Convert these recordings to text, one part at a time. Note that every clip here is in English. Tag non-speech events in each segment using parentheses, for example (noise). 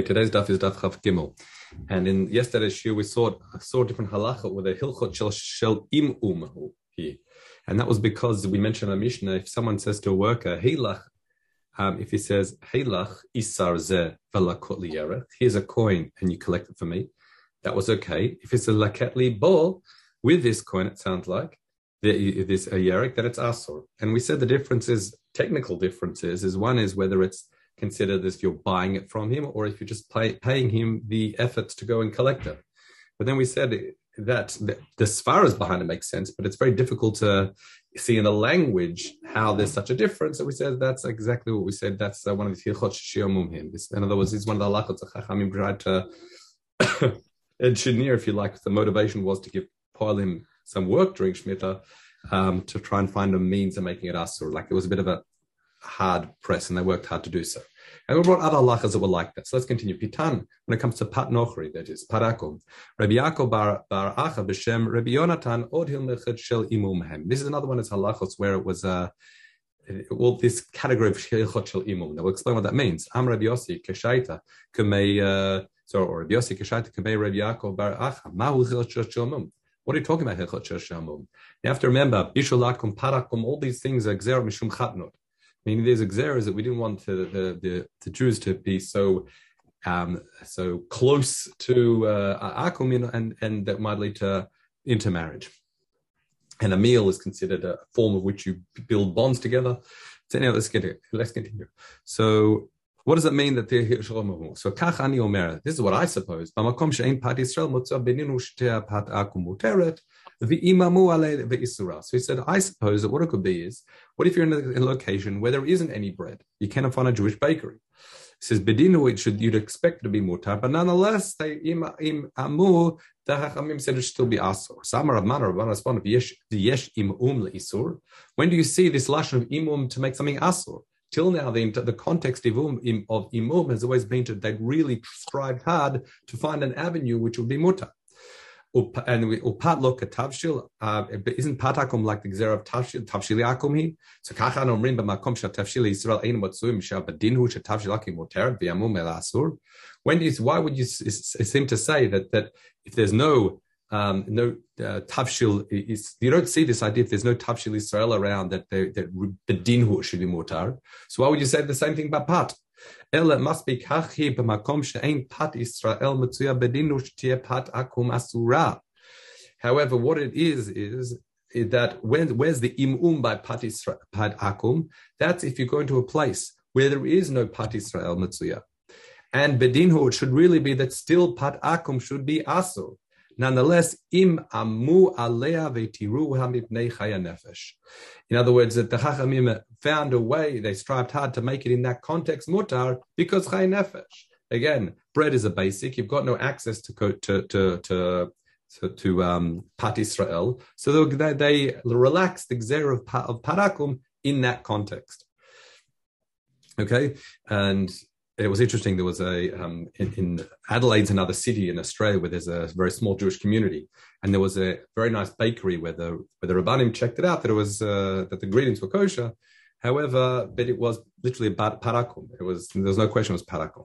Today's daf is daf Kaf Gimel, and in yesterday's shiur we saw saw different halacha with a hilchot shel shel im um here, and that was because we mentioned a Mishnah. If someone says to a worker, "Heilach," um, if he says, "Heilach isar ze velakot liyerech," here's a coin and you collect it for me, that was okay. If it's a laket li bol with this coin, it sounds like this a yerek, that it's asur. And we said the difference is technical differences. Is one is whether it's considered as if you're buying it from him or if you're just pay, paying him the efforts to go and collect it. But then we said that the, svaras behind it makes sense, but it's very difficult to see in the language how there's such a difference. So we said that's exactly what we said. That's uh, one of the hilchot shiomum In other words, it's one of the halachot Chachamim tried to (coughs) engineer, if you like. The motivation was to give him some work during Shemitah um, to try and find a means of making it asur. Like it was a bit of a hard press, and they worked hard to do so. And we brought other halachas that were like that. So let's continue. Pitan, when it comes to pat nochri, that is parakum. Rabbi Yaakov bar, bar Acha b'shem Rabbi Yonatan od hilmechad shel imumhem. This is another one of halachos where it was uh, well, this category of hilchot shel imum. Now we'll explain what that means. Am Rabbi Yossi keshaita kemei, uh, so or Rabbi Yossi keshaita kemei Rabbi Yaakov bar Acha. Mahu hilchot shel imum. What are you talking about, hilchot shel imum? You have to remember, bishulakum, parakum, all these things are gzer mishum chatnot meaning there's exeras that we didn't want the, the, the, the Jews to be so um, so close to uh, akum and and that might lead to intermarriage. And a meal is considered a form of which you build bonds together. So anyway, let's get it. Let's continue. So what does it mean that they're here? So kach ani omer. This is what I suppose. She'ein pat Yisrael beninu pat akum muteret so he said, I suppose that what it could be is, what if you're in a, location where there isn't any bread? You cannot find a Jewish bakery. He says, Bedinu, it should you'd expect to be mutar, but nonetheless, they im im amu, the Hachamim said it should still be asur. Samar Manar Rabban responded, um isur. When do you see this lashon of imum to make something asur? Till now, the, the context of, um, of imum has always been that they'd really strived hard to find an avenue which would be mutar and we upat at tavshil. Uh, isn't patakum like the gzera of tavshil tavshili akum he? So kachan omrim b'makom shel tavshili Yisrael ein motzuim shel bedinhu shel tavshil akim moter v'yamum el asur. When is why would you seem to say that that if there's no um, no uh, tavshil is you don't see this idea if there's no tavshil Israel around that they, that bedinhu should be motar. So why would you say the same thing about pat? Ela must be kachi b'makom she'ein pat Israel metzuya bedinu sh'tiyeh pat akum asura. However, what it is is that when where's the imum by pat Israel pat akum? That's if you go into a place where there is no pat Israel metzuya. And bedinhu it should really be that still pat akum should be asur. Nonetheless, im amu alea vetiru nefesh. In other words, that the Chachamim found a way, they strived hard to make it in that context mutar because chay nefesh. Again, bread is a basic. You've got no access to to to to to, to um, Pat Israel, so they, they relaxed the gzer of, of Parakum in that context. Okay, and it was interesting. There was a um, in, in, Adelaide's another city in Australia where there's a very small Jewish community, and there was a very nice bakery where the where the rabbanim checked it out that it was uh, that the ingredients were kosher. However, but it was literally parakum. It was there was no question it was parakum,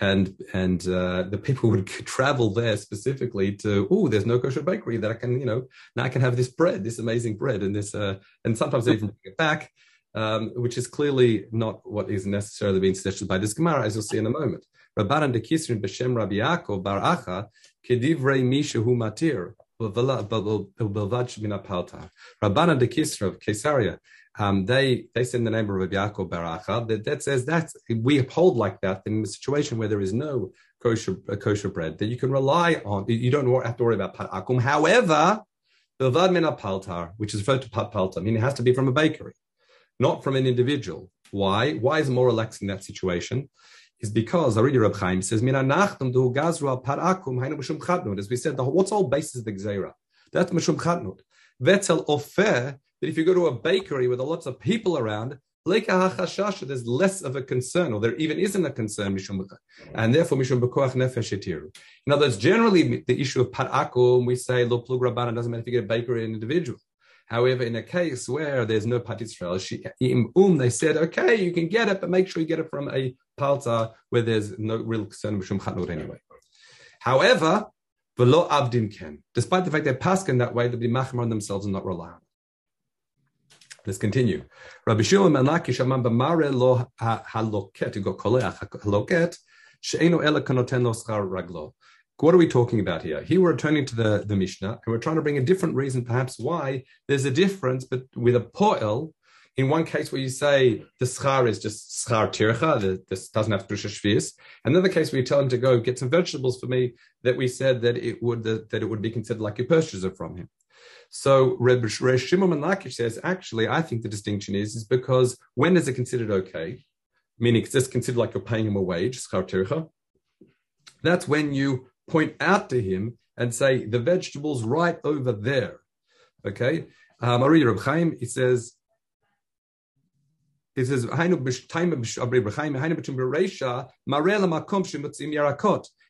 and and uh, the people (laughs) would travel there specifically to oh, there's no kosher bakery that I can you know now I can have this bread, this amazing bread, and this uh, and sometimes they even bring it back um, which is clearly not what is necessarily being suggested by this Gemara, as you'll see in a moment. Rabbanan de Kisrin b'shem Rabbi Yaakov bar Acha kedivrei mishahu matir b'velvad min apalta. Rabbanan de Kisra of Caesarea, um, they they send the name of Rabbi Yaakov bar Acha that, that says that we uphold like that in a situation where there is no kosher kosher bread that you can rely on. You don't have to worry about pat akum. However, Bilvad min apaltar, which is referred to pat palta, meaning it has to be from a bakery not from an individual. Why? Why is more relaxed in that situation? Is because already Reb Chaim says, As we said, the, what's all basis of the Gzeira? That's Mishum Chatnut. Vetzel ofer that if you go to a bakery with lots of people around, there's less of a concern, or there even isn't a concern, and therefore mishum bekoach nefesh In other words, generally the issue of parakum, we say lo plug rabbanan doesn't matter if you get a bakery or an individual. However, in a case where there's no Pat Israel, um, they said, okay, you can get it, but make sure you get it from a palta where there's no real concern with Shum anyway. However, Velo Abdin Ken, despite the fact they're paskin that way, they'll be machmer on themselves and not rely on Let's continue. Rabbi Shimon amam b'mare lo haloket, you haloket, kanoten lo raglo. What are we talking about here? Here we're returning to the, the Mishnah, and we're trying to bring a different reason, perhaps, why there's a difference but with a poel. In one case where you say the schar is just schar tircha, this doesn't have do shvius. Another case where you tell him to go get some vegetables for me, that we said that it would that, that it would be considered like you purchase it from him. So Reb Shimon ben Lakish says, actually, I think the distinction is, is because when is it considered okay? Meaning it's just considered like you're paying him a wage, schar tircha. That's when you point out to him and say, the vegetable's right over there. Okay? Um, I read Reb Chaim, he says, he says,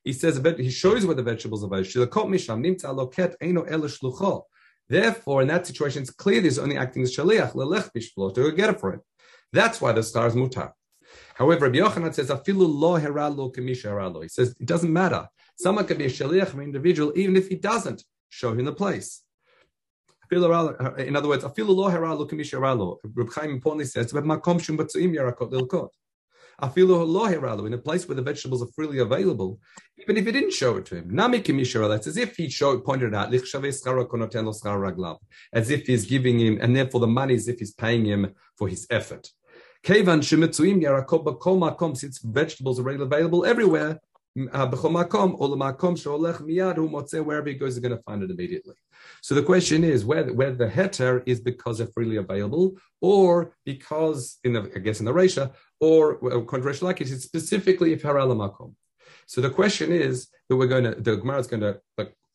he says, he shows where the vegetables are. Therefore, in that situation, it's clear he's only acting as shaliach, lelech bishflo, to get it for it. That's why the star is mutar. However, Rabbi Yochanan says. He says, it doesn't matter. Someone can be a shaliach an individual, even if he doesn't show him the place. Uh, in other words, afilu lo heralo kemisha heralo. Reb Chaim importantly says, makom shum batzuim yarakot lilkot in a place where the vegetables are freely available, even if he didn't show it to him. That's as if he showed, pointed out, as if he's giving him, and therefore the money is if he's paying him for his effort. Kevan shemitzuim yarakot bakom makom, Since vegetables are readily available everywhere, wherever he goes, he's going to find it immediately. So the question is whether, whether the heter is because they're freely available, or because in the I guess in the Resha, or contrary like it is specifically if haralamakom. So the question is that we're going to the Gemara is going to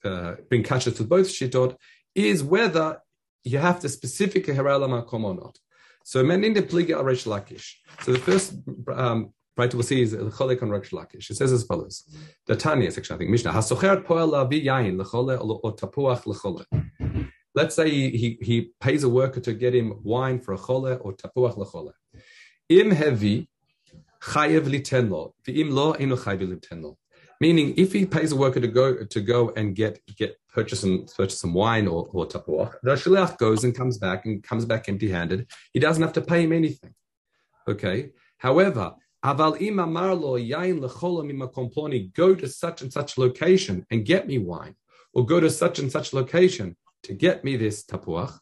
uh, bring kashas to both shitot is whether you have to specifically haralamakom or not. So men in the pliga Lakish. So the first um, right we'll see is the cholek on Resh Lakish. It says as follows: mm-hmm. the Tanya section, I think Mishnah hasocher poel lavi yain lechole or tapuach lechole. Let's say he, he, pays a worker to get him wine for a chole or tapuach lechole. Im heavy chayev litenlo, v'im lo inu chayev litenlo. Meaning, if he pays a worker to go to go and get get purchase some purchase some wine or, or tapuach, the shliach goes and comes back and comes back empty-handed. He doesn't have to pay him anything. Okay. However, aval imamar lo yain lecholam Go to such and such location and get me wine, or go to such and such location to get me this tapuach.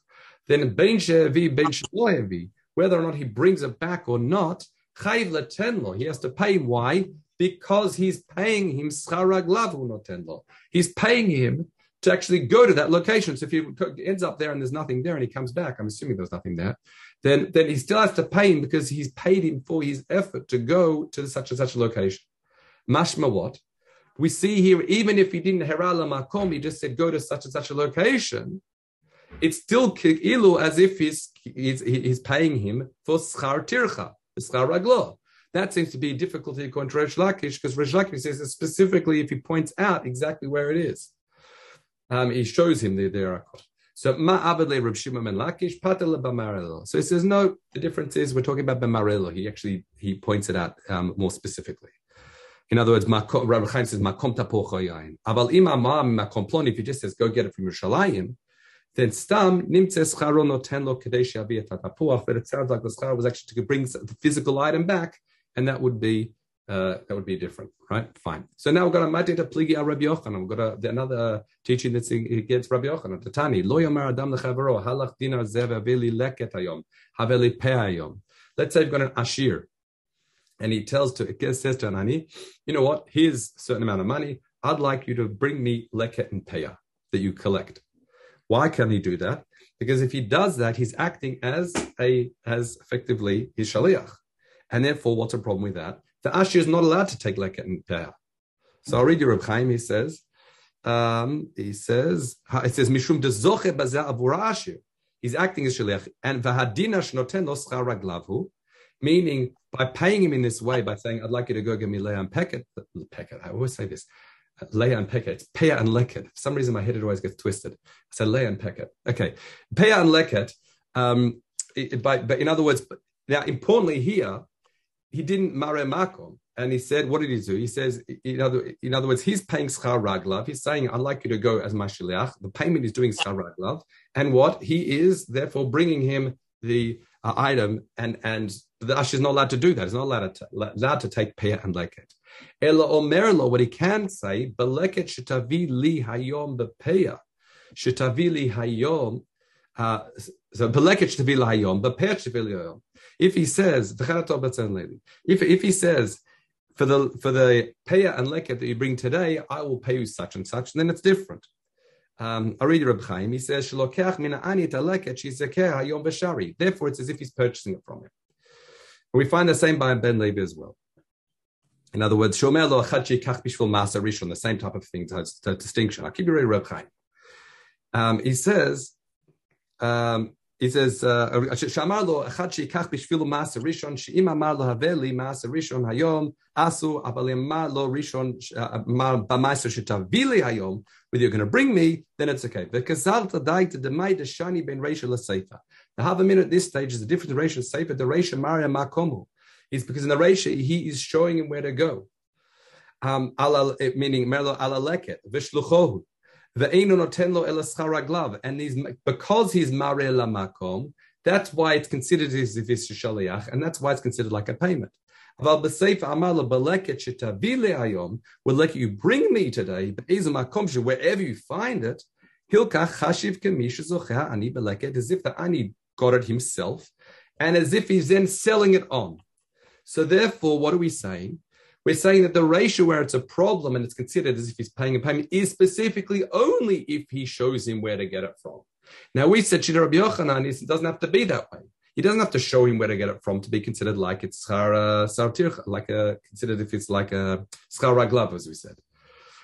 Then ben shevi ben shlohevi whether or not he brings it back or not, chayv letenlo. He has to pay him. Why? Because he's paying him scharag lavu notenlo. He's paying him to actually go to that location. So if he ends up there and there's nothing there and he comes back, I'm assuming there's nothing there, then, then he still has to pay him because he's paid him for his effort to go to such and such a location. Mashma what? We see here, even if he didn't herala makom, he just said go to such and such a location it's still ilu as if he's, he's, he's paying him for schar tircha, schar raglo. That seems to be a difficulty according to Resh Lakish, because Resh Lakish says specifically if he points out exactly where it is, um, he shows him the, the So ma abadle Reb Shimon ben Lakish patele b'marelo. So he says no. The difference is we're talking about b'marelo. He actually he points it out um, more specifically. In other words, Rabbi Chaim says makom tapocho yain. Aval ima ma makom. If he just says go get it from Yerushalayim, then stam nimtze scharo noten lo yavi tapuach. But it sounds like the schar was actually to bring the physical item back, and that would be uh, that would be different, right? Fine. So now we've got a madita pligi al Rabbi Yochanan. We've got a, another teaching that's against Rabbi Yochanan. Tatani lo yomar adam lechavero halach dinar zev leket hayom haveli pe hayom. Let's say you've got an ashir, and he tells to says to Anani, you know what? Here's a certain amount of money. I'd like you to bring me leket and peah that you collect. Why can he do that? Because if he does that, he's acting as a as effectively his shaliach, and therefore, what's the problem with that? The ashir is not allowed to take leket and peah. So I'll read you Reb Chaim. He says, um, he says, it says mishum dezoche bazeh avura ashir. He's acting as shaliach, and v'hadina shnoten lo raglavhu, meaning by paying him in this way, by saying, "I'd like you to go give me leah and peket." Peket. I always say this. Leah and Peket. Peah and Leket. For some reason, my head always gets twisted. I said Leah and Peket. Okay. Peah and Leket. Um, but, but in other words, now importantly here, he didn't mare makom. and he said, what did he do? He says, in other, in other words, he's paying schar raglav. He's saying, I'd like you to go as mashiliach. The payment is doing schar raglav. And what? He is therefore bringing him the uh, item, and and the Ash is not allowed to do that. He's not allowed to, allowed to take payah and leket. Ela omerlo, what he can say, beleket shetavi li hayom bepeya, shetavi li hayom, so beleket shetavi li hayom, bepeya shetavi li hayom. If he says, if, if he says, for the for the payah and leket that you bring today, I will pay you such and such, and then it's different. Um, I read Reb Chaim. He says, mina hayom Therefore, it's as if he's purchasing it from him. We find the same by Ben Levi as well. In other words, shomer lo achachi kach bishvil masa rishon, the same type of thing, the distinction. I'll keep you ready, Reb Chaim. Um, he says, um, he says, "Shamar lo echad sheikach b'shvilu mas rishon she'im amar lo haveli mas rishon hayom asu abalema lo rishon b'maiser shetavili hayom." Whether you're going to bring me, then it's okay. V'kazalta daita demai deshani ben reisha l'seifa. The half a minute at this stage is the difference in reisha seifa. The reisha maria makomu is because in the reisha he is showing him where to go. Um, meaning merlo ala leket v'shluchohu. And he's because he's mare makom, that's why it's considered it's shaliach, and that's why it's considered like a payment. We'll let you bring me today, wherever you find it, as if the ani got it himself, and as if he's then selling it on. So therefore, what are we saying? We're saying that the ratio where it's a problem and it's considered as if he's paying a payment is specifically only if he shows him where to get it from. Now we said Shida Rabbi Yochanan it doesn't have to be that way. He doesn't have to show him where to get it from to be considered like it's schar uh, like a considered if it's like a schar raglav, as we said.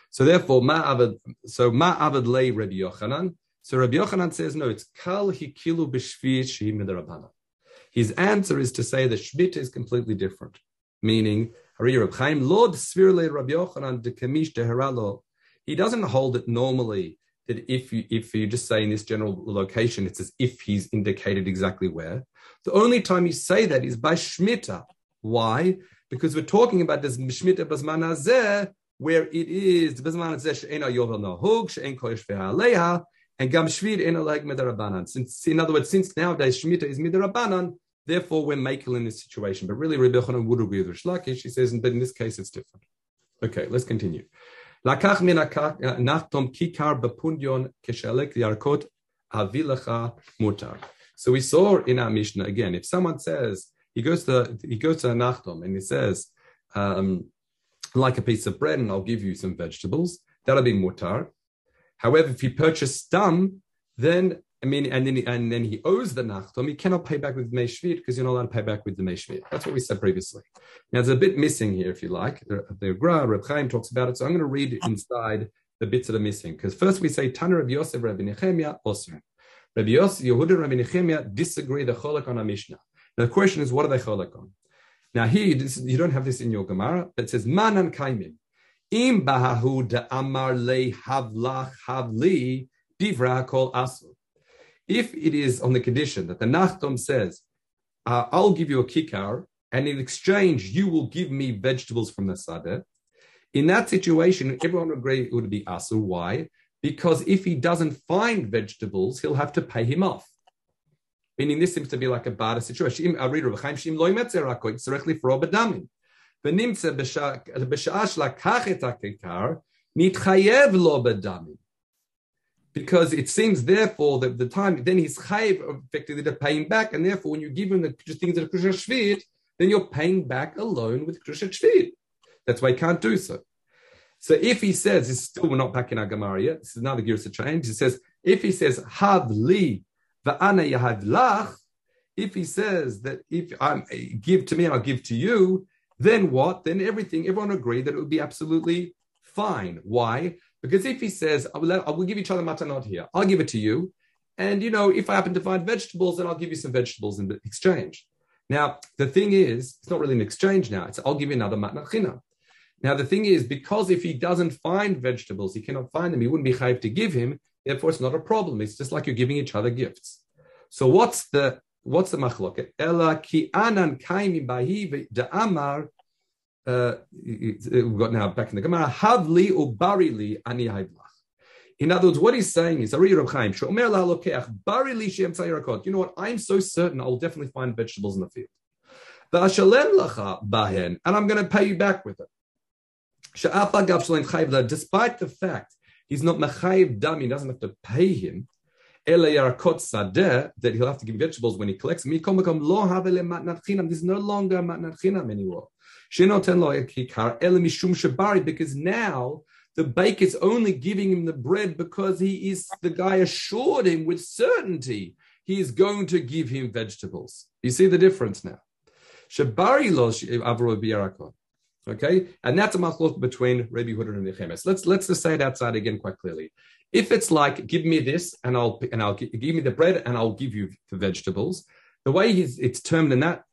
So therefore, so ma avad lay Rabbi Yochanan. So Rabbi Yochanan says no, it's kal hikilu b'shvit His answer is to say that shvit is completely different, meaning he doesn't hold it normally that if you if you just say in this general location, it's as if he's indicated exactly where. The only time you say that is by shmita. Why? Because we're talking about this shmita bazman where it is and gam leg midarabanan. Since in other words, since nowadays shmita is midarabanan, Therefore, we're makel in this situation. But really, Rabbi Yochanan would agree with Rish Lakish. He says, but in this case, it's different. Okay, let's continue. לקח מן הנחתום כיכר בפונדיון כשהלק לירקות אביא לך So we saw in our Mishnah again, if someone says, he goes to he goes to a nachtom and he says, um, like a piece of bread and I'll give you some vegetables, that'll be mutar. However, if you purchase stam, then I mean, and then, and then he owes the nachtom, he cannot pay back with the because you're not allowed to pay back with the Meishvit. That's what we said previously. Now, there's a bit missing here, if you like. The, Gra, Reb Chaim talks about it. So I'm going to read inside the bits that are missing. Because first we say, Tana Reb Yosef, Rabbi Nechemia, Osir. Rabbi Yosef, Yehuda, and Rabbi Nechemia disagree the cholak on a Mishnah. Now, the question is, what are they cholak on? Now, here, this, you don't have this in your Gemara, but it says, Manan Kaimim. Im bahahu da amar le havlach havli divra kol asur. If it is on the condition that the Nachtom says, uh, I'll give you a kikar, and in exchange, you will give me vegetables from the Sadeh, in that situation, everyone would agree it would be Asu. Why? Because if he doesn't find vegetables, he'll have to pay him off. Meaning this seems to be like a bad situation. I read Rabbi Chaim Shim lo it's directly for Obadamin. ונמצא בשעה שלקח את הכיכר, נתחייב לו בדמים because it seems therefore that the time then he's chayiv effectively to pay him back, and therefore when you give him the things that Krishna Shvit, then you're paying back a loan with Krishna Shvit. That's why he can't do so. So if he says, this still we're not back in our Gemara yet, this is another Girsa change. He says, if he says, Hav li va'ana yahav lach, if he says that if I give to me I'll give to you, then what? Then everything, everyone agreed that it would be absolutely fine. Why? Because if he says, I will, let, I will give each other matanot here, I'll give it to you. And, you know, if I happen to find vegetables, then I'll give you some vegetables in exchange. Now, the thing is, it's not really an exchange now. It's, I'll give you another matnachina. Now, the thing is, because if he doesn't find vegetables, he cannot find them, he wouldn't be chayv to give him. Therefore, it's not a problem. It's just like you're giving each other gifts. So what's the what's the machloket? Ela ki anan kaimi bahi amar uh, we've got now back in the Gemara, Havli ubarili ani haiblach. In other words, what he's saying is, Barili you know what? I'm so certain I'll definitely find vegetables in the field. And I'm going to pay you back with it. Despite the fact he's not mechayiv dam, he doesn't have to pay him. That he'll have to give vegetables when he collects them. There's no longer matnat chinam anymore. Because now the baker is only giving him the bread because he is the guy assured him with certainty he is going to give him vegetables. You see the difference now. Okay, and that's a machlok between Rabbi Huda and Nechemes. Let's let's just say it outside again quite clearly. If it's like give me this and I'll and I'll give me the bread and I'll give you the vegetables, the way it's termed in that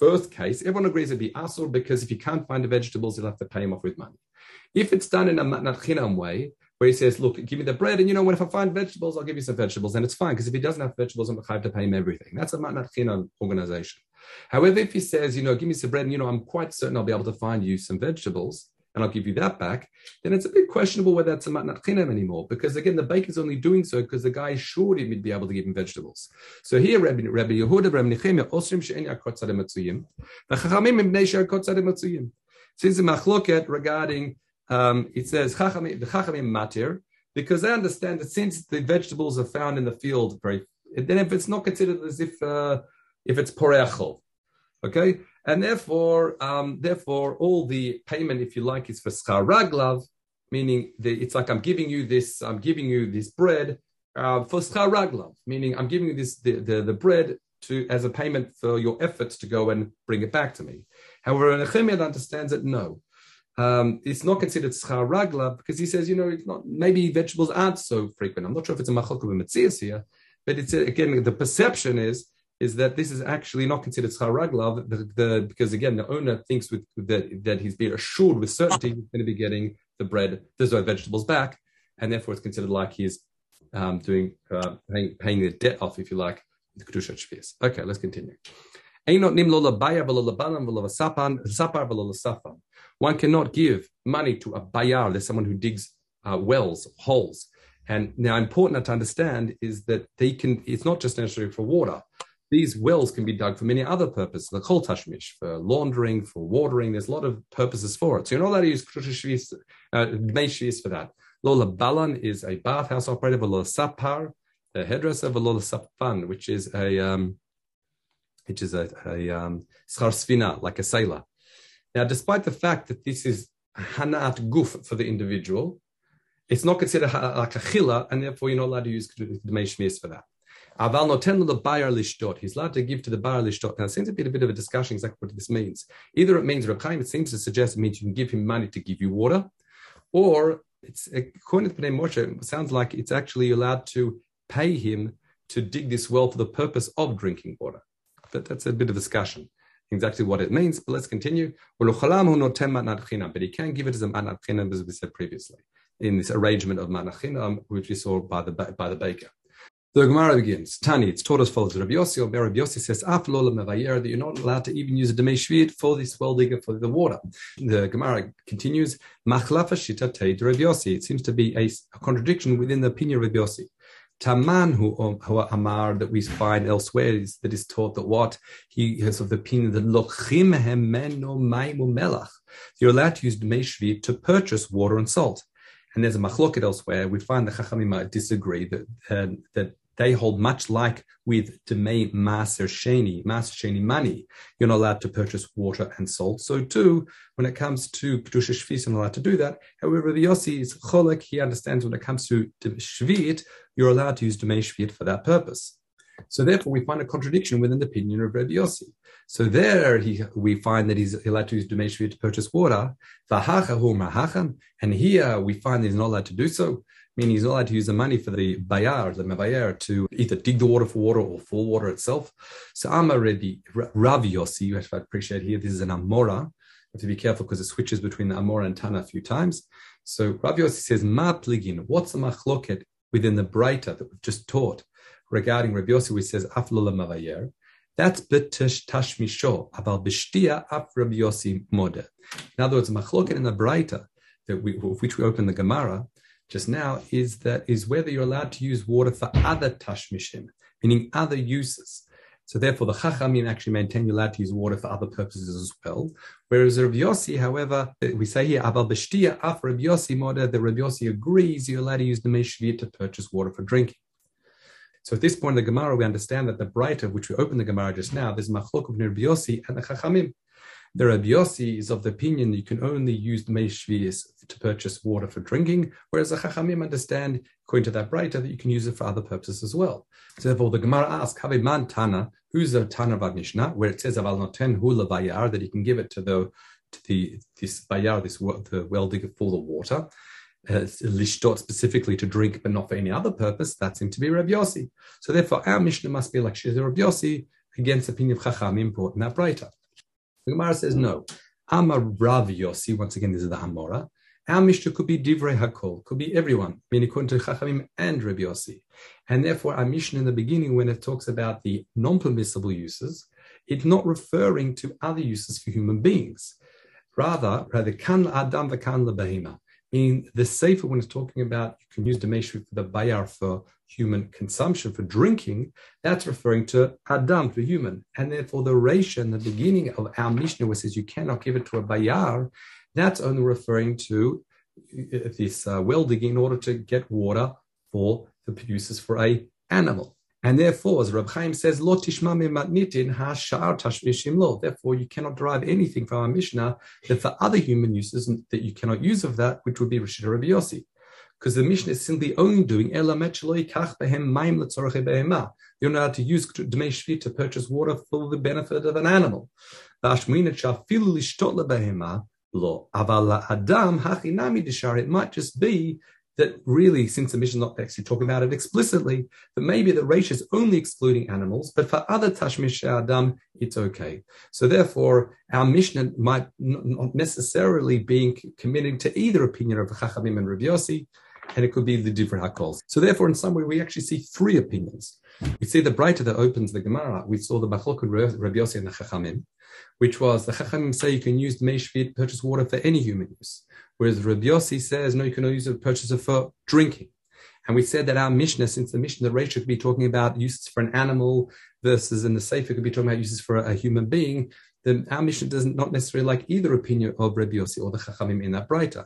first case, everyone agrees it'd be asur because if you can't find the vegetables, you'll have to pay him off with money. If it's done in a matnat way, where he says, "Look, give me the bread, and you know, when if I find vegetables, I'll give you some vegetables," and it's fine because if he doesn't have vegetables, I'm have to pay him everything. That's a matnat organization. However, if he says, "You know, give me some bread, and you know, I'm quite certain I'll be able to find you some vegetables," and I'll give you that back, then it's a bit questionable whether that's a matnat chinam anymore. Because again, the baker's only doing so because the guy assured him he'd be able to give him vegetables. So here, Rabbi, Rabbi Yehuda, Rabbi Nechemia, Osrim she'en yakot tzadim matzuyim, v'chachamim im bnei she'akot tzadim matzuyim. Since the machloket regarding um, it says the chachamim matir because I understand that since the vegetables are found in the field, very then if it's not considered as if uh, if it's poreachol, okay, and therefore um, therefore all the payment, if you like, is for schar raglav, meaning the, it's like I'm giving you this, I'm giving you this bread uh, for schar raglav, meaning I'm giving you this the, the, the bread to as a payment for your efforts to go and bring it back to me. However, Nehemiah understands that no, um, it's not considered schar because he says, you know, it's not maybe vegetables aren't so frequent. I'm not sure if it's a machlok of a here, but it's again the perception is is that this is actually not considered schar ragla the, the, because again the owner thinks with that that he's being assured with certainty he's going to be getting the bread, no vegetables back, and therefore it's considered like he's um, doing uh, paying, paying the debt off, if you like, the kedusha shvius. Okay, let's continue. One cannot give money to a bayar, there's someone who digs uh, wells, holes. And now important to understand is that they can, it's not just necessary for water. These wells can be dug for many other purposes, the kol tashmish, for laundering, for watering. There's a lot of purposes for it. So you're not allowed to use shvis, uh, for that. Lola Balan is a bathhouse operator, Lola Sapar, a hairdresser, Lola Sapfan, which is a, um, which is a, a um, like a sailor. Now, despite the fact that this is hanat guf for the individual, it's not considered like a chila, and therefore you're not allowed to use the shmias for that. Aval noten the bayar lishdot. He's allowed to give to the bayar lishdot. Now, it seems to be a bit of a discussion exactly what this means. Either it means Reb it seems to suggest it means you can give him money to give you water, or it's according to Pnei Moshe, it sounds like it's actually allowed to pay him to dig this well for the purpose of drinking water. But that's a bit of discussion exactly what it means, but let's continue. But he can give it as a manat chinam, as we said previously, in this arrangement of manat chinam, which we saw by the by the baker. The Gemara begins. Tani, it's taught as follows. Rabbi Yossi, or Rabbi Yossi says, that you're not allowed to even use a demei shvit for this well digger for the water. The Gemara continues, Machlafa shita te Rabbi Yossi. It seems to be a, a contradiction within the opinion of Rabbi Yossi. Taman, who, Amar, that we find elsewhere, is that is taught that what he has of the opinion that lochim hemeno maimu melach. You're allowed to use dmei to purchase water and salt. And there's a machloket elsewhere. We find the Chachamim disagree that uh, that they hold much like with Demei Maser Sheni, Maser Sheni money. You're not allowed to purchase water and salt. So too, when it comes to Kedusha Shvit, you're not allowed to do that. However, the Yossi is Cholek, he understands when it comes to Shvit, you're allowed to use Demei Shvit for that purpose. So therefore, we find a contradiction within the opinion of Rabbi Yossi. So there, he, we find that he's allowed to use Demei to purchase water. And here, we find he's not allowed to do so meaning he's not allowed to use the money for the bayar, the mevayer, to either dig the water for water or for water itself. So I'm already Rav Yossi, you have to appreciate here, this is an Amora. You have to be careful because it switches between the Amora and Tana a few times. So Rav Yossi says, Ma pligin, what's the machloket within the Breita that we've just taught regarding Rav Yossi, which says Aflula Mavayer, That's betish tashmisho, aval bishtia af Rabbi Yossi. In other words, machloket in the we, which we opened the Gemara just now, is that is whether you're allowed to use water for other tashmishim, meaning other uses. So therefore, the Chachamim actually maintain you're allowed to use water for other purposes as well. Whereas Rabbi Yossi, however, we say here, Aval Beshtia Af Rabbi Yossi the Rabbi Yossi agrees you're allowed to use the Meshvir to purchase water for drinking. So at this point in the Gemara, we understand that the Braita, which we opened the Gemara just now, there's Machlok of Rabbi Yossi and the Chachamim. The Rabbi is of the opinion you can only use Meshvias to purchase water for drinking, whereas the Chachamim understand, according to that Braita, that you can use it for other purposes as well. So therefore, the Gemara asks, Have man Tana, who's the Tana of Mishnah, where it says Aval Noten Hula Bayar, that he can give it to the to the this Bayar, this the well digger for the water. Lishtot specifically to drink, but not for any other purpose, that seems to be Rabbi Yossi. So therefore, our Mishnah must be like Shizah Rabbi Yossi against the opinion of Chachamim brought in that Braita. The Gemara says no. Amar Rav Yossi, once again, this is the Amora. Our Mishnah could be Divrei Hakol, could be everyone, meaning according to Chachamim and Rabbi Yossi. And therefore, our Mishnah in the beginning, when it talks about the non-permissible uses, it's not referring to other uses for human beings. Rather, rather, kan adam v'kan lebehima. Meaning the safer when it's talking about you can use the demeshri for the bayar for human consumption for drinking, that's referring to Adam, to human. And therefore, the ratio in the beginning of our Mishnah, which says you cannot give it to a bayar, that's only referring to uh, this uh, well digging in order to get water for the producers for a animal. And therefore, as Rab Chaim says, Lo matnitin hashar. Therefore, you cannot derive anything from our Mishnah that for other human uses that you cannot use of that, which would be Rishid Rabbi Yossi because the Mishnah is simply only doing You're not allowed to use Dmei Shvi to purchase water for the benefit of an animal. Lo, Adam, It might just be that really, since the Mishnah is not actually talking about it explicitly, that maybe the Reish is only excluding animals, but for other Tashmish Adam, it's okay. So therefore, our Mishnah might not necessarily be committing to either opinion of the Chachamim and Rabbi Yossi, and it could be the different hakols. So therefore, in some way, we actually see three opinions. We see the Braita that opens the Gemara. We saw the Machlok Rabbi Yossi and the Chachamim, which was the Chachamim say you can use to purchase water for any human use, whereas Rabbi Yossi says no, you can only use it purchase for drinking. And we said that our Mishnah, since the Mishnah, the Rachel could be talking about uses for an animal versus in the Sefer could be talking about uses for a, a human being, then our Mishnah does not necessarily like either opinion of Rabbi Yossi or the Chachamim in that Braita.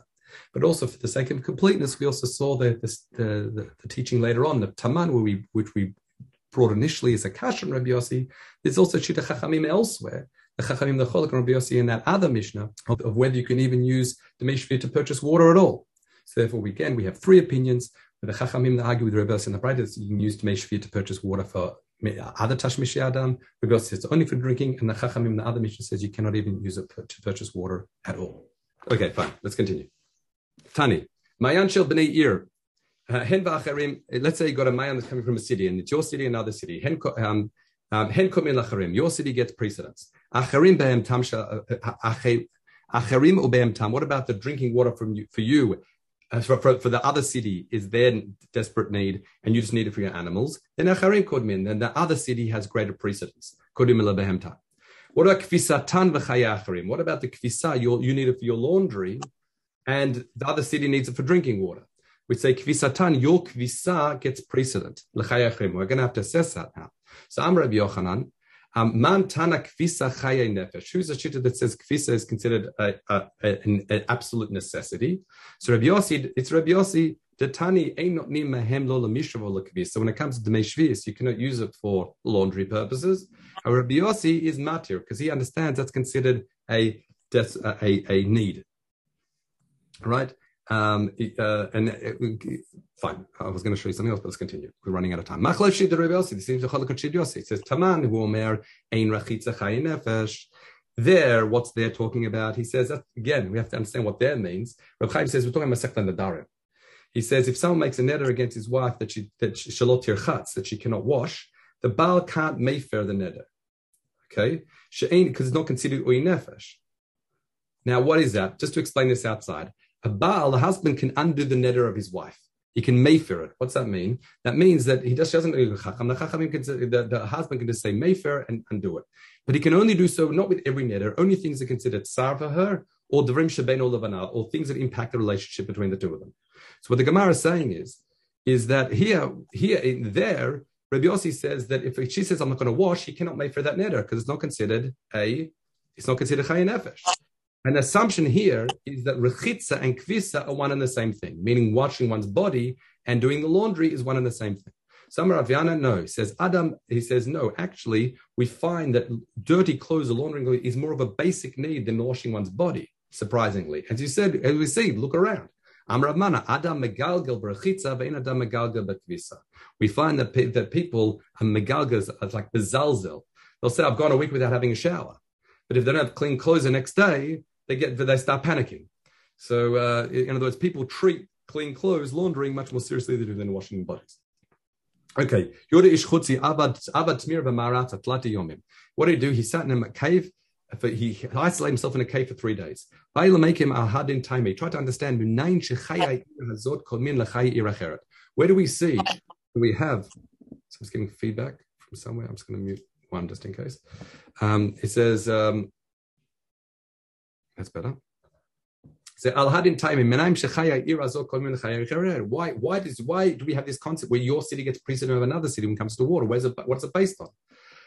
But also for the sake of completeness, we also saw the, the, the, the teaching later on, the Taman, we, which we brought initially as a Kash Rabbi Yossi. There's also Shita Chachamim elsewhere, the Chachamim, the Cholak, and Rabbi Yossi in that other Mishnah of, of whether you can even use the Meshvir to purchase water at all. So therefore, we again, we have three opinions. The Chachamim that argue with Rabbi Yossi and the Braytas, you can use the Meshvir to purchase water for other Tashmishi Adam. Rabbi Yossi says only for drinking, and the Chachamim, the other Mishnah says you cannot even use it to purchase water at all. Okay, fine. Let's continue. Tani, Mayan Shel Bnei Ir. Uh, hen v'acharim, let's say you got a mayan that's coming from a city and it's your city, another city. Hen um, um, komin your city gets precedence. Acharim behem tam uh, acharim ubehem tam. What about the drinking water from you, for you? Uh, for, for, for, the other city is their desperate need, and you just need it for your animals. Then acharim kodmin, then the other city has greater precedence. Kodim behem tam. What about kvisatan v'chayacharim? What about the kvisa? You, you need it for your laundry, and the other city needs it for drinking water. We say kvisatan, your kvisa gets precedent. We're going to have to assess that now. So I'm Rabbi Yochanan. Man tana kvisa chaye nefesh. Who's a shita that says kvisa is considered a, a, a, an, an, absolute necessity? So Rabbi Yossi, it's Rabbi Yossi. The tani ain't not mahem lo kvisa. So when it comes to meshvis, you cannot use it for laundry purposes. However, Rabbi Yossi is matir because he understands that's considered a, a, a need right? Um, uh, and uh, fine, I was going to show you something else, but let's continue. We're running out of time. Shid Rabbi Yossi. This seems to chalakot shid Yossi. It says Taman hu omer ein rachitza chayin nefesh. There, what's there talking about? He says that, again, we have to understand what there means. Rabbi Chaim says we're talking about Masechta Nadarim. He says if someone makes a neder against his wife that she that shalot tirchatz that she cannot wash, the baal can't mayfair the neder. Okay, Sha'in because it's not considered uy nefesh. Now, what is that? Just to explain this outside, a Baal, the husband, can undo the neder of his wife. he can mayfair it. What's that mean? That means that he just doesn't. The the, the husband can just say mayfair and, undo it, but he can only do so not with every neder, only things that are considered tsar for her or devrim sheben or or things that impact the relationship between the two of them. So what the Gemara is saying is, is that here, here in there, Rabbi Yossi says that if she says I'm not going to wash, he cannot make for that neder because it's not considered a, it's not considered chayin nefesh. An assumption here is that rechitza and kvisa are one and the same thing, meaning washing one's body and doing the laundry is one and the same thing. Samar Aviana, no, says Adam, he says no, actually, we find that dirty clothes or laundering is more of a basic need than washing one's body, surprisingly. As you said, as we see, look around. Amravmana, Adam megalgel berachitza, vein Adam megalgel bekvisa. We find that, that people are megalgas, like bezalzel. They'll say, I've gone a week without having a shower. But if they don't have clean clothes the next day, they get they start panicking. So, uh, in other words, people treat clean clothes, laundering much more seriously than, than washing bodies. Okay, What did he do? He sat in a cave. He isolated himself in a cave for three days. Tried to understand. Where do we see? We have. So Someone's giving feedback from somewhere. I'm just going to mute one just in case. Um, it says. Um, that's better. So al hadin time Why why does why do we have this concept where your city gets precedent of another city when it comes to water? Where's it what's it based on? It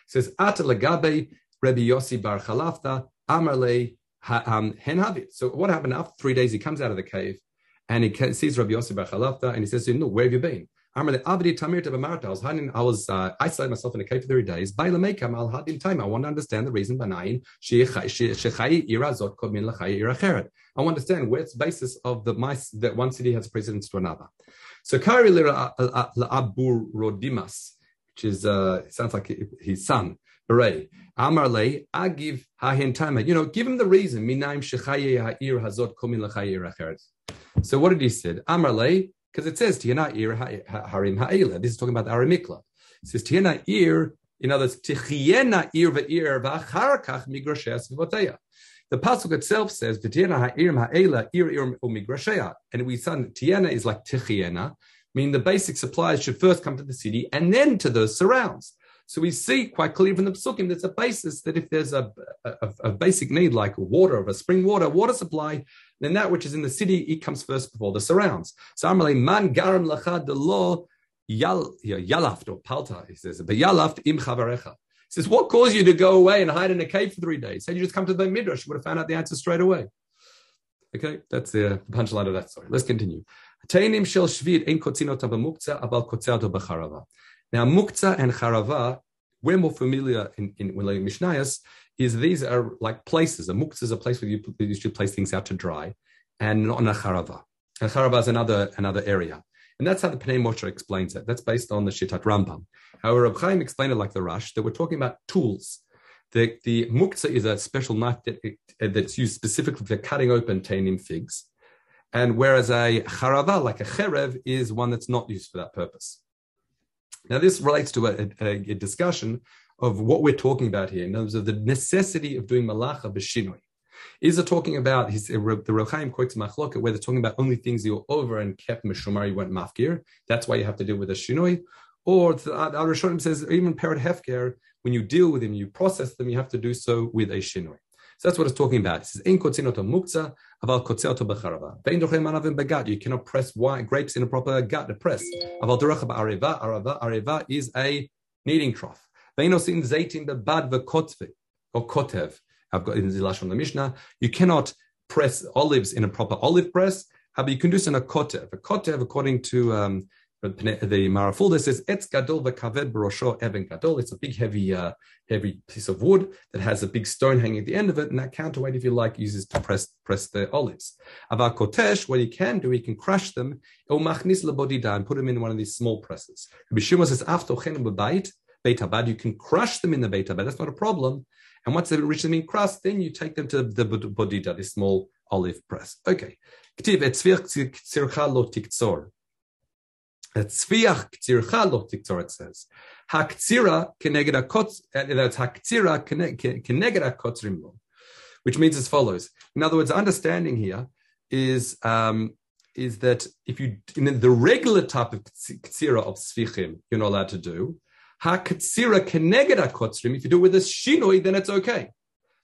says At lagabe Rabbi Yossi bar Chalafta Amarle um, hen havit. So what happened after three days? He comes out of the cave and he sees Rabbi Yossi bar Chalafta and he says to him, "No, where have you been?" I was hiding, uh, isolating myself in a cave for three days. By Lamekam al hadin time. I want to understand the reason behind I want to understand where's the basis of the mice that one city has precedence to another. So Kari Abur Rodimas, which is uh, sounds like his son, Beret. Amarle, Agiv Hahin Time. You know, give him the reason. Minaim Shechaye Ha'ir Hazot Komin L'Chayir So what did he say? Amarle, because it says Tiana Ir Harim Ha'ela. This is talking about the Aramikla. It says Tiana Ir, in other words, Tichiena Ir Ve'ir V'acharkach Migrashes V'voteya. The pasuk itself says V'tiena Ha'ir Ha'ela Ir Ir U'migrasheya. And we said Tiana is like Tichiena, meaning the basic supplies should first come to the city and then to the surrounds. So we see quite clearly from the psukim there's a basis that if there's a, a, a basic need like water, of a spring water, water supply, then that which is in the city, it comes first before the surrounds. So Amalei man garam lachad the law yalaft or palta, he says, but yalaft im chavarecha. He says, what caused you to go away and hide in a cave for three days? Had you just come to the midrash, you would have found out the answer straight away. Okay, that's uh, the punchline of that story. Let's continue. Now, muktzah and charava, we're more familiar in, in, in Mishnayos, is these are like places. A muktzah is a place where you, you should place things out to dry, and not a charava. A charava is another, another area. And that's how the Pnei Moshe explains it. That's based on the Shittat Rambam. However, Reb Chaim explained it like the Rush, that we're talking about tools. The, the muktzah is a special knife that, that's used specifically for cutting open tainim figs. And whereas a charava, like a cherev, is one that's not used for that purpose. Now, this relates to a, a, a discussion of what we're talking about here in terms of the necessity of doing malacha b'shinoi. Is it talking about his, the Rochaim quotes machloket where they're talking about only things you're over and kept mishumar, you went mafkir. That's why you have to deal with a shinoi. Or the uh, Rishonim says even parrot hefker, when you deal with them, you process them, you have to do so with a shinoi. So that's what it's talking about. It says, "In kotzinoto mukza, aval kotzeoto becharava." Vein. You cannot press wine, grapes in a proper gut to press. Aval deracha areva. Areva. Areva is a kneading trough. Vein osin zaitim bebad vekotve or kotev. I've got in the lashon the Mishnah. You cannot press olives in a proper olive press, but you can do so in a kotev. A kotev, according to um, the Maharam Fulda says etz gadol v'kaved b'rosho even gadol. It's a big, heavy, uh, heavy piece of wood that has a big stone hanging at the end of it, and that counterweight, if you like, uses to press press the olives. Aval kotesh, what you can do, you can crush them or machnis lebodida and put them in one of these small presses. Rabbi says after beit beit you can crush them in the beit That's not a problem. And once they've reached them in crust, then you take them to the bodida, this small olive press. Okay. Tzviach ktzircha lo tiktzor, it says. Haktzira keneged akotz, that's haktzira keneged akotzrim lo, which means as follows. In other words, understanding here is um, is that if you in the regular type of ktsira of sfichim, you're not allowed to do. Ha ktsira keneged kotrim. If you do it with a shinoi, then it's okay.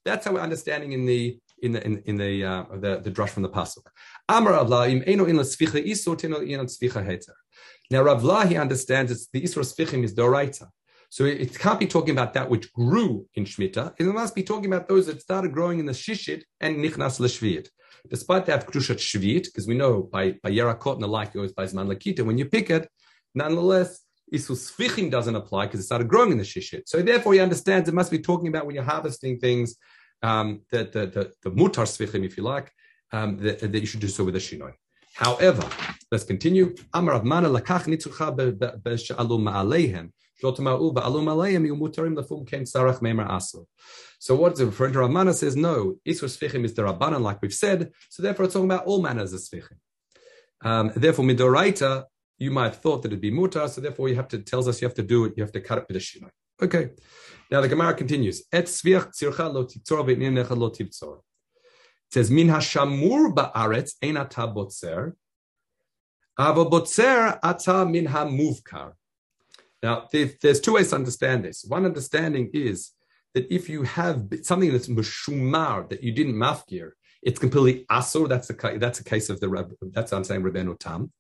That's how we're understanding in the in the in, in the, uh, the the drush from the pasuk. Amar eno in. Now Rav he understands it's the isur sfichim is doraita. So it, can't be talking about that which grew in Shemitah. It must be talking about those that started growing in the Shishit and Nichnas Leshviit. Despite that Kedushat Shviit, because we know by, by Yerakot and the like, it goes by Zman Lakita, when you pick it, nonetheless, Isur Sfichim doesn't apply because it started growing in the Shishit. So therefore he understands it must be talking about when you're harvesting things, um, the, the, the, the Mutar Sfichim, if you like, um, that, that you should do so with a Shinoi. However, let's continue. Amar Avmana lakach nitzucha be'shalum ma'aleihem. So what is it referring to? Ramana says no. Isur sfichim is the rabbanan, like we've said. So therefore, it's talking about all manners of sfichim. Um, therefore, midoraita, you might have thought that it'd be mutar. So therefore, you have to tells us you have to do it. You have to cut it with a shinoi. Okay. Now the Gemara continues. Et lo lo. It says min hashamur ba'aretz ein ata botzer. Ava botzer ata min ha-muvkar. Now, there's two ways to understand this. One understanding is that if you have something that's mashumar that you didn't mafkir, it's completely asur. That's a that's a case of the that's I'm saying Rebbeinu Tam,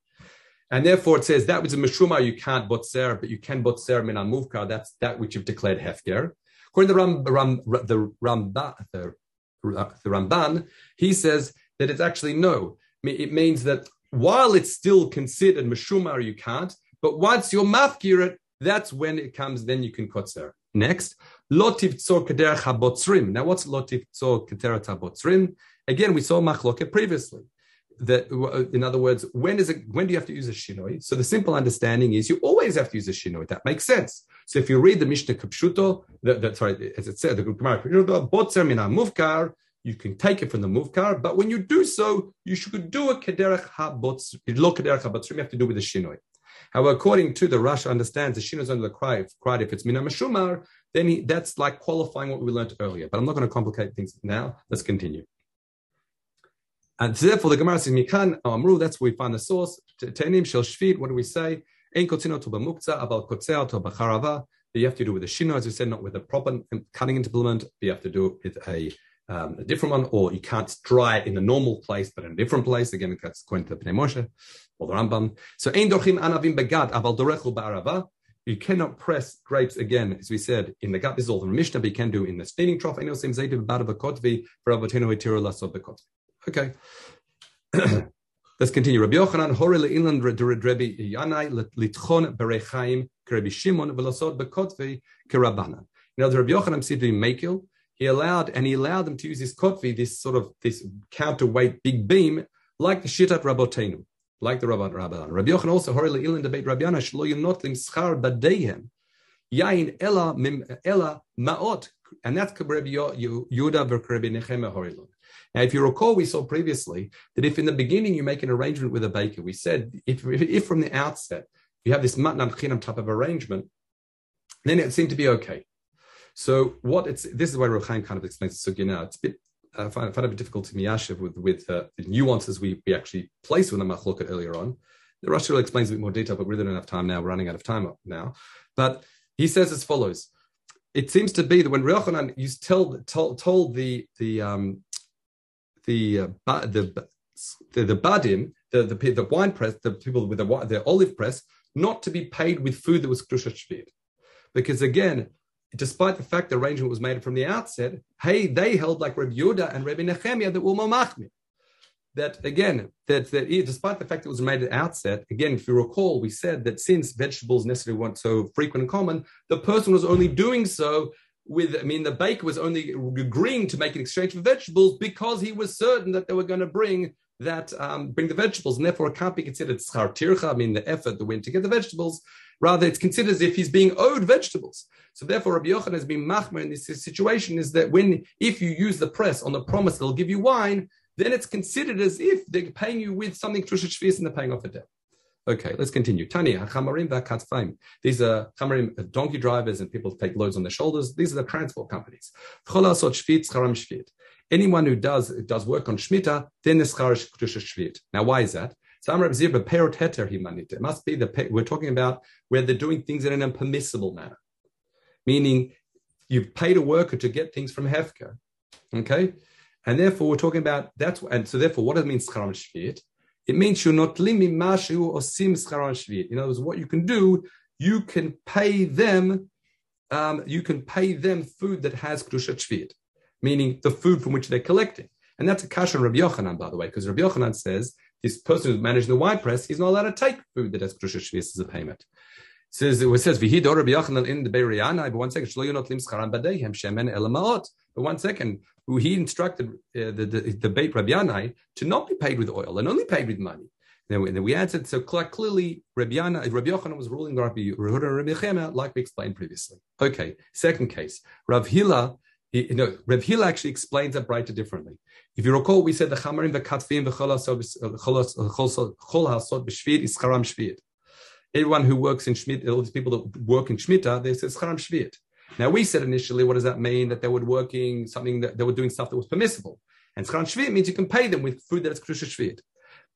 and therefore it says that was a mashumar you can't botzer, but you can botzer min muvkar. That's that which you've declared hefker. According to the Ram, Ram, the Ramba, the, the Ramban, he says that it's actually no. It means that while it's still considered mashumar, you can't. But once you're mafkir it, that's when it comes, then you can kotzer. Next, lotiv tzor kederach habotzrim. Now, what's lotiv tzor kederach habotzrim? Again, we saw machloket previously. That, in other words, when is it? When do you have to use a shinoi? So the simple understanding is you always have to use a shinoi. That makes sense. So if you read the Mishnah Kapshuto, that, sorry, as it said, the Gemara Botzer mina mufkar, you can take it from the mufkar, but when you do so, you should do a kederach habotz, lo kederach habotzrim. You have to do with the shinoi. However, according to the Rasha understands the shinoi is under the cry, cried if it's Mina Mashumar, then he, that's like qualifying what we learned earlier. But I'm not going to complicate things now. Let's continue. And therefore, the Gemara says, Mikan Amru, that's where we find the source. Tenim Shel Shvit, what do we say? Ein Kotino to Bamukza, Abal Kotzea to Bacharava. You have to do with the Shino, as we said, not with a proper cutting implement. You have to do it with a um, a different one, or you can't dry it in a normal place, but in a different place. Again, that's according to Pnei Moshe or the Rambam. So, ein dorchim anavim begad aval dorechu ba'arava. You cannot press grapes again, as we said in the gut. This is all the Mishnah, but you can do in the steaming trough. Okay. (clears throat) Let's continue. Rabbi Yochanan, hore le'ilan Rabbi Yanai litchon berechaim kerebi Shimon v'lasod bekotvi kerabana. You know, the Rabbi Yochanan said to be he allowed and he allowed them to use this kotvi, this sort of this counterweight big beam, like the shitat rabotenu, like the Rabban Rabban. Rabbi Yochanan also horribly ill in debate Rabbi Yana shlo yinotlim schar badehem yain ella mim ella maot, and that's Rabbi Yuda v'Rabbi Nechemah horilon. Now, if you recall, we saw previously that if in the beginning you make an arrangement with a baker, we said if, if, from the outset you have this matnan chinam type of arrangement, then it seemed to be okay. So what it's this is why Rochaim kind of explains the sugya now. It's a bit I find, I find it a bit difficult to miyashiv with with uh, the nuances we, we actually placed with the machloket earlier on. The Rosh explains a bit more detail, but we don't have time now. We're running out of time now. But he says as follows: It seems to be that when Rechanan used told told, told the the um, the, uh, the the badim, the, the the wine press, the people with the the olive press, not to be paid with food that was shvit, because again despite the fact the arrangement was made from the outset, hey, they held like Reb Yehuda and Rabbi Nehemiah that were mamachmir. That again, that, that despite the fact it was made at the outset, again, if you recall, we said that since vegetables necessarily weren't so frequent and common, the person was only doing so with, I mean, the baker was only agreeing to make an exchange for vegetables because he was certain that they were going to bring that um, bring the vegetables, and therefore it can't be considered schar tircha, I mean the effort that went to get the vegetables, Rather, it's considered as if he's being owed vegetables. So therefore, Rabbi Yochanan has been machmer in this situation is that when, if you use the press on the promise they'll give you wine, then it's considered as if they're paying you with something trushat shvius and they're paying off a debt. Okay, let's continue. Tanya, chamarim v'katfaim. These are chamarim, uh, donkey drivers and people take loads on their shoulders. These are the transport companies. Anyone who does does work on shmita, then the schar shvit. Now, why is that? It must be the we're talking about where they're doing things in an impermissible manner, meaning you've paid a worker to get things from Hefker, okay, and therefore we're talking about that's and so therefore what does it mean scharam shviit? It means you're not limi mashu or sim scharam shviit. In other words, what you can do, you can pay them, um, you can pay them food that has kedushat shviit, meaning the food from which they're collecting. And that's a kasha on Rabbi Yochanan, by the way, because Rabbi Yochanan says this person who's managing the wine press, he's not allowed to take food that has Kedusha Shvius as a payment. It says it says Vihid Rabbi Yochanan in the Beiriana, but one second, Shlo Yonot Lim Scharan Badehem Shemen Elamaot. But one second, who he instructed uh, the, the, the Beit Rabbi Yanai to not be paid with oil and only paid with money. Then we, then we answered so clearly Rabbi, Yana, Rabbi Yochanan was ruling Rabbi Yehuda and Rabbi Chema, like we explained previously. Okay, second case. Rav Hila he, know, Reb Hila actually explains that braita differently. If you recall, we said the chamarim, the katvim, the chol hasod b'shvir is charam shvir. Everyone who works in shmit, all these people that work in shmita, they say charam shvir. Now we said initially, what does that mean? That they were working something that they were doing stuff that was permissible, and charam shvir means you can pay them with food that is krusha shvir.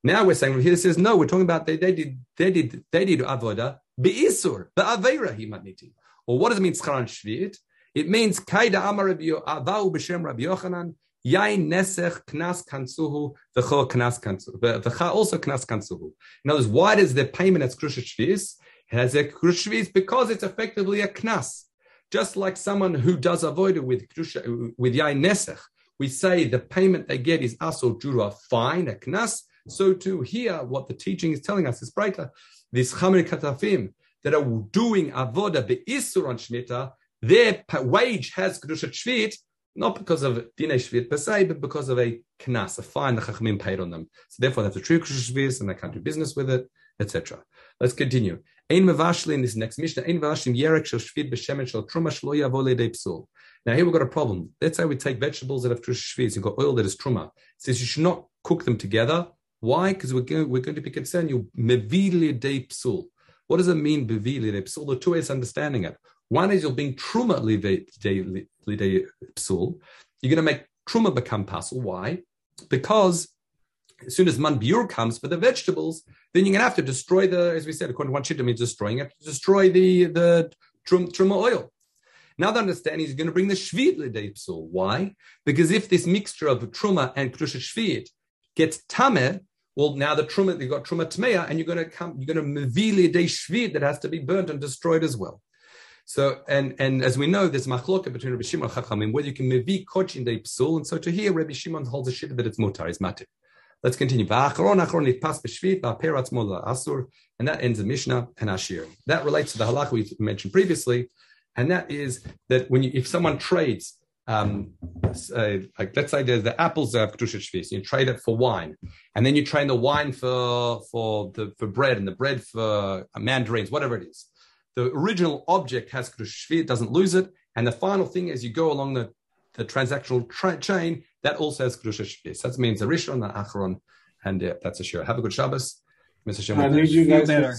Now we're saying here says no, we're talking about they, they did they did they did avoda be'isur be'aveira himatniti. Or what does it mean charam shvir? It means Kaida Amar Avau B'Shem Rabbi Yochanan Yain Nesech Knas Kansuhu V'Cho Knas Kansuhu V'Cha also Knas Kansuhu. In other words, why does the payment as Krusha Shvis has a Krusha Shvis because it's effectively a Knas. Just like someone who does avoid with Kedusha, with Yain Nesech, we say the payment they get is also due to a fine, a Knas. So too here, what the teaching is telling us is braita. These Chamer Katafim that are doing avoda be'isur on Shemitah their wage has kedusha shvit, not because of dine shvit per se, but because of a knas, a fine the chachamim paid on them. So therefore, that's a true kedusha shvit, and they can't do business with it, etc. Let's continue. Ein mevashli in this next mission. Ein mevashli yerek shel shvit b'shemen shel truma shlo yavo leidei psul. Now here we've got a problem. Let's say we take vegetables that have truma shvit, you've got oil that is truma. It says you should not cook them together. Why? Because we're going, we're going to be concerned. You mevili de psul. What does it mean, bevili de psul? There are two ways of understanding it. One is you're being truma lidei psul. You're going to make truma become pasul. Why? Because as soon as manbiur comes for the vegetables, then you're going to have to destroy the, as we said, according to one shittim, means destroying it, destroy the the trum, truma oil. Now the understanding is going to bring the shvit ledeipsul. Why? Because if this mixture of truma and krusha shvit gets tameh, well, now the truma, you've got truma tmeya, and you're going to come, you're going to mevili de shvit that has to be burnt and destroyed as well. So, and and as we know, there's machloka between Rabbi Shimon and Chachamim, whether you can mevi kochin de psul, and so to here, Rabbi Shimon holds a shit that it's mutar, is matir. Let's continue. And that ends the Mishnah and Ashir. That relates to the halach we mentioned previously, and that is that when you, if someone trades, um, uh, like let's say there's the apples of kedusha shvis, you trade it for wine, and then you trade the wine for for the for bread and the bread for mandarins, whatever it is the original object has Shvi, it doesn't lose it. And the final thing as you go along the, the transactional tra- chain, that also has Kedusha Shvi. That means the Rishon, the Achron, and yeah, that's a sure. Have a good Shabbos. Mr. Shem. I need you guys better.